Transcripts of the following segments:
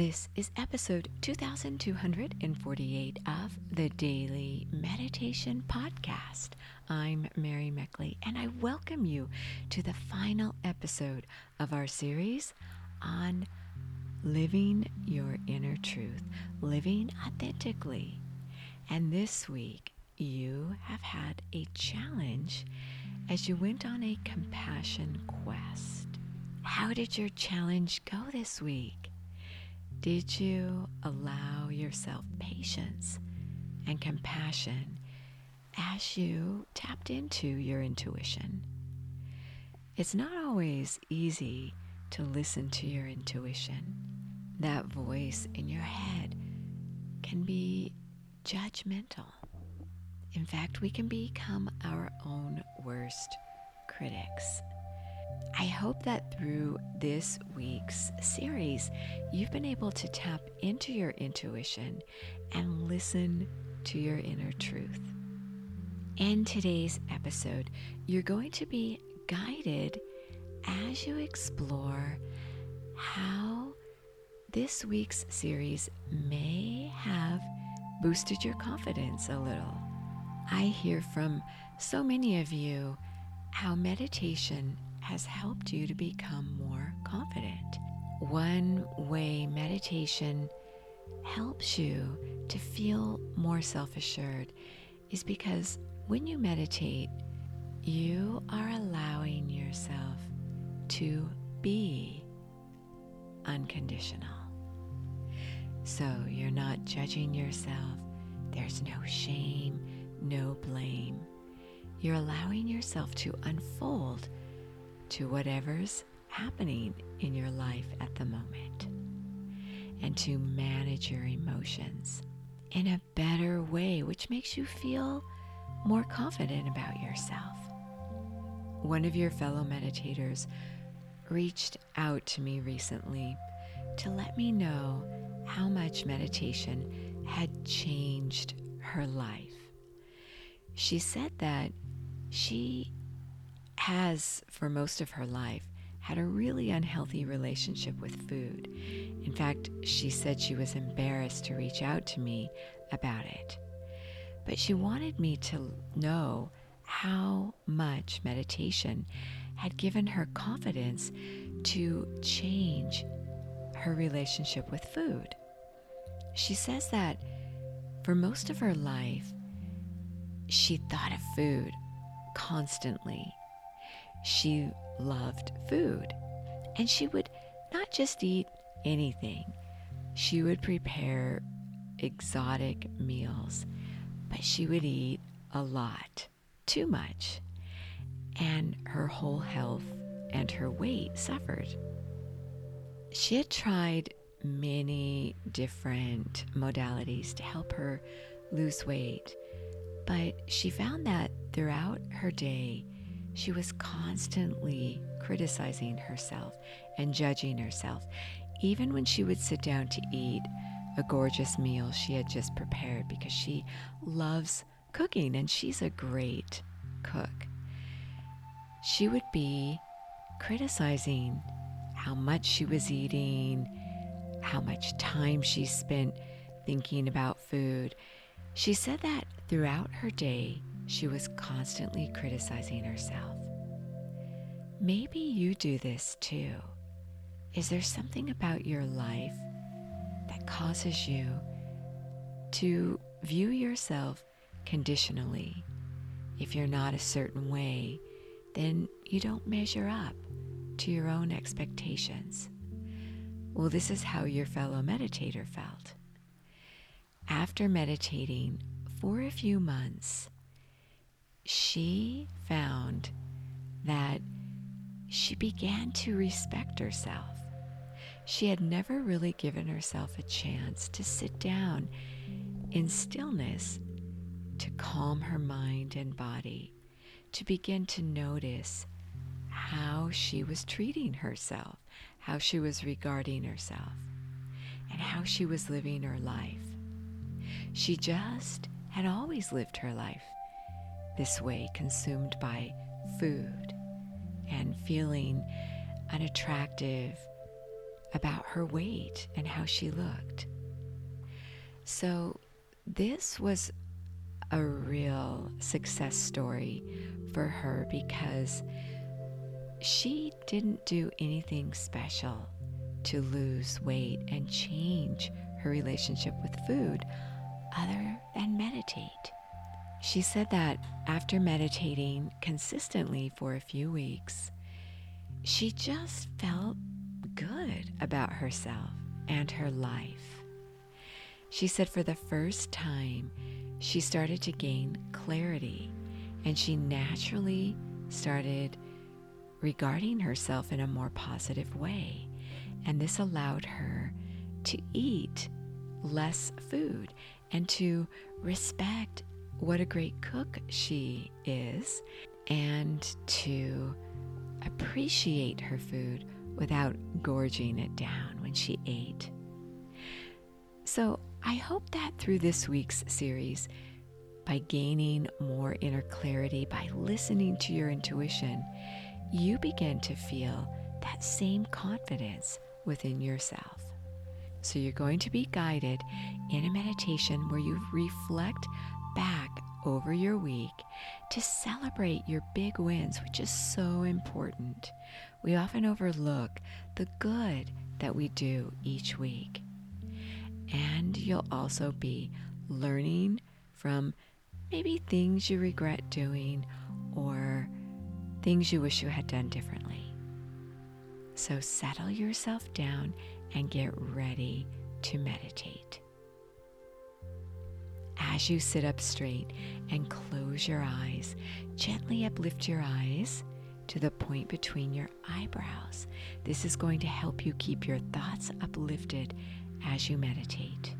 This is episode 2248 of the Daily Meditation Podcast. I'm Mary Meckley, and I welcome you to the final episode of our series on living your inner truth, living authentically. And this week, you have had a challenge as you went on a compassion quest. How did your challenge go this week? Did you allow yourself patience and compassion as you tapped into your intuition? It's not always easy to listen to your intuition. That voice in your head can be judgmental. In fact, we can become our own worst critics. I hope that through this week's series, you've been able to tap into your intuition and listen to your inner truth. In today's episode, you're going to be guided as you explore how this week's series may have boosted your confidence a little. I hear from so many of you how meditation has helped you to become more confident. One way meditation helps you to feel more self assured is because when you meditate, you are allowing yourself to be unconditional. So you're not judging yourself, there's no shame, no blame. You're allowing yourself to unfold to whatever's happening in your life at the moment and to manage your emotions in a better way, which makes you feel more confident about yourself. One of your fellow meditators reached out to me recently to let me know how much meditation had changed her life. She said that she has, for most of her life, had a really unhealthy relationship with food. In fact, she said she was embarrassed to reach out to me about it. But she wanted me to know how much meditation had given her confidence to change her relationship with food. She says that for most of her life, she thought of food constantly she loved food. And she would not just eat anything, she would prepare exotic meals, but she would eat a lot, too much. And her whole health and her weight suffered. She had tried many different modalities to help her lose weight, but she found that throughout her day, she was constantly criticizing herself and judging herself, even when she would sit down to eat a gorgeous meal she had just prepared because she loves cooking and she's a great cook. She would be criticizing how much she was eating, how much time she spent thinking about food. She said that throughout her day, she was constantly criticizing herself. Maybe you do this too. Is there something about your life that causes you to view yourself conditionally? If you're not a certain way, then you don't measure up to your own expectations. Well, this is how your fellow meditator felt. After meditating for a few months, she found that she began to respect herself. She had never really given herself a chance to sit down in stillness to calm her mind and body, to begin to notice how she was treating herself, how she was regarding herself, and how she was living her life. She just had always lived her life this way, consumed by food and feeling unattractive, about her weight and how she looked. So, this was a real success story for her because she didn't do anything special to lose weight and change her relationship with food other than meditate. She said that after meditating consistently for a few weeks, she just felt good about herself and her life. She said for the first time, she started to gain clarity and she naturally started regarding herself in a more positive way. And this allowed her to eat less food and to respect what a great cook she is and to appreciate her food without gorging it down when she ate. So I hope that through this week's series, by gaining more inner clarity, by listening to your intuition, you begin to feel that same confidence within yourself. So you're going to be guided in a meditation where you reflect back over your week to celebrate your big wins, which is so important. We often overlook the good that we do each week. And you'll also be learning from maybe things you regret doing or things you wish you had done differently. So settle yourself down and get ready to meditate. As you sit up straight and close your eyes, gently uplift your eyes to the point between your eyebrows. This is going to help you keep your thoughts uplifted as you meditate.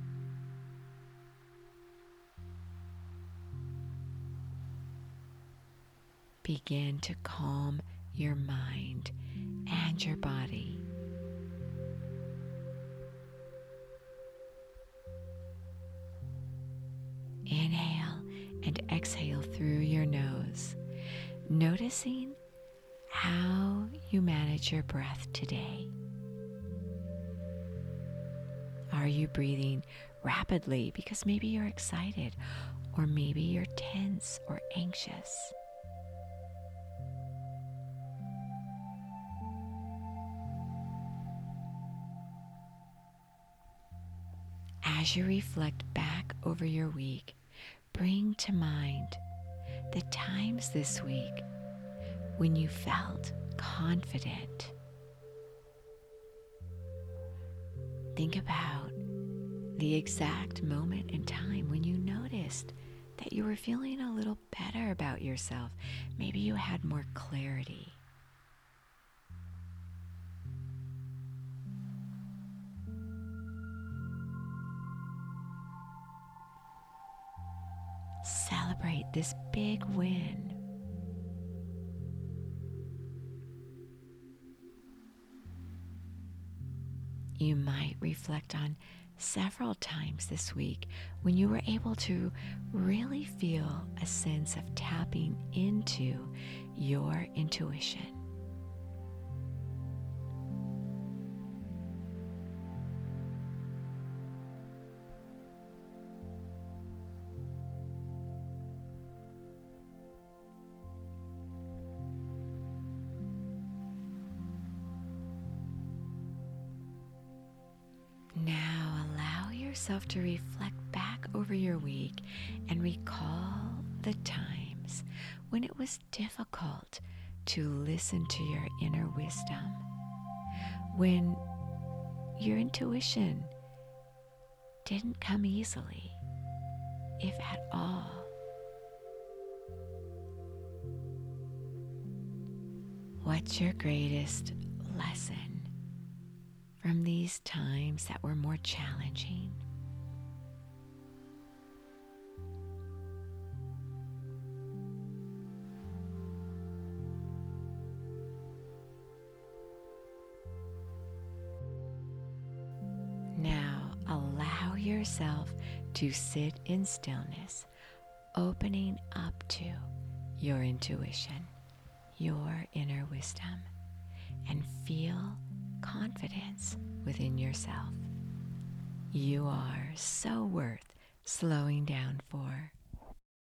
Begin to calm your mind and your body. Exhale through your nose, noticing how you manage your breath today. Are you breathing rapidly because maybe you're excited, or maybe you're tense or anxious? As you reflect back over your week, bring to mind the times this week when you felt confident. Think about the exact moment in time when you noticed that you were feeling a little better about yourself. Maybe you had more clarity. Celebrate this big win. You might reflect on several times this week when you were able to really feel a sense of tapping into your intuition. Yourself to reflect back over your week and recall the times when it was difficult to listen to your inner wisdom, when your intuition didn't come easily, if at all. What's your greatest lesson from these times that were more challenging? Yourself to sit in stillness, opening up to your intuition, your inner wisdom, and feel confidence within yourself. You are so worth slowing down for.